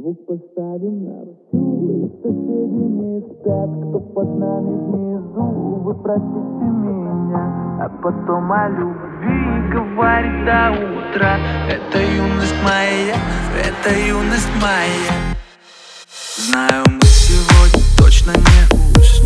Звук поставим на всю соседи не спят Кто под нами внизу. Вы простите меня А потом о любви говорит до утра. Это юность моя Это юность моя. Знаю, мы сегодня точно не уснем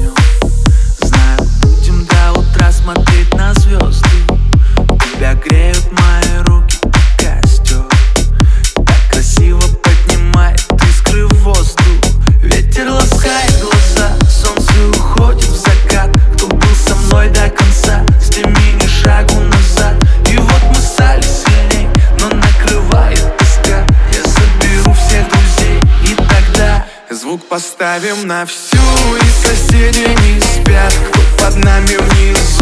Звук поставим на всю И соседи не спят. Под нами внизу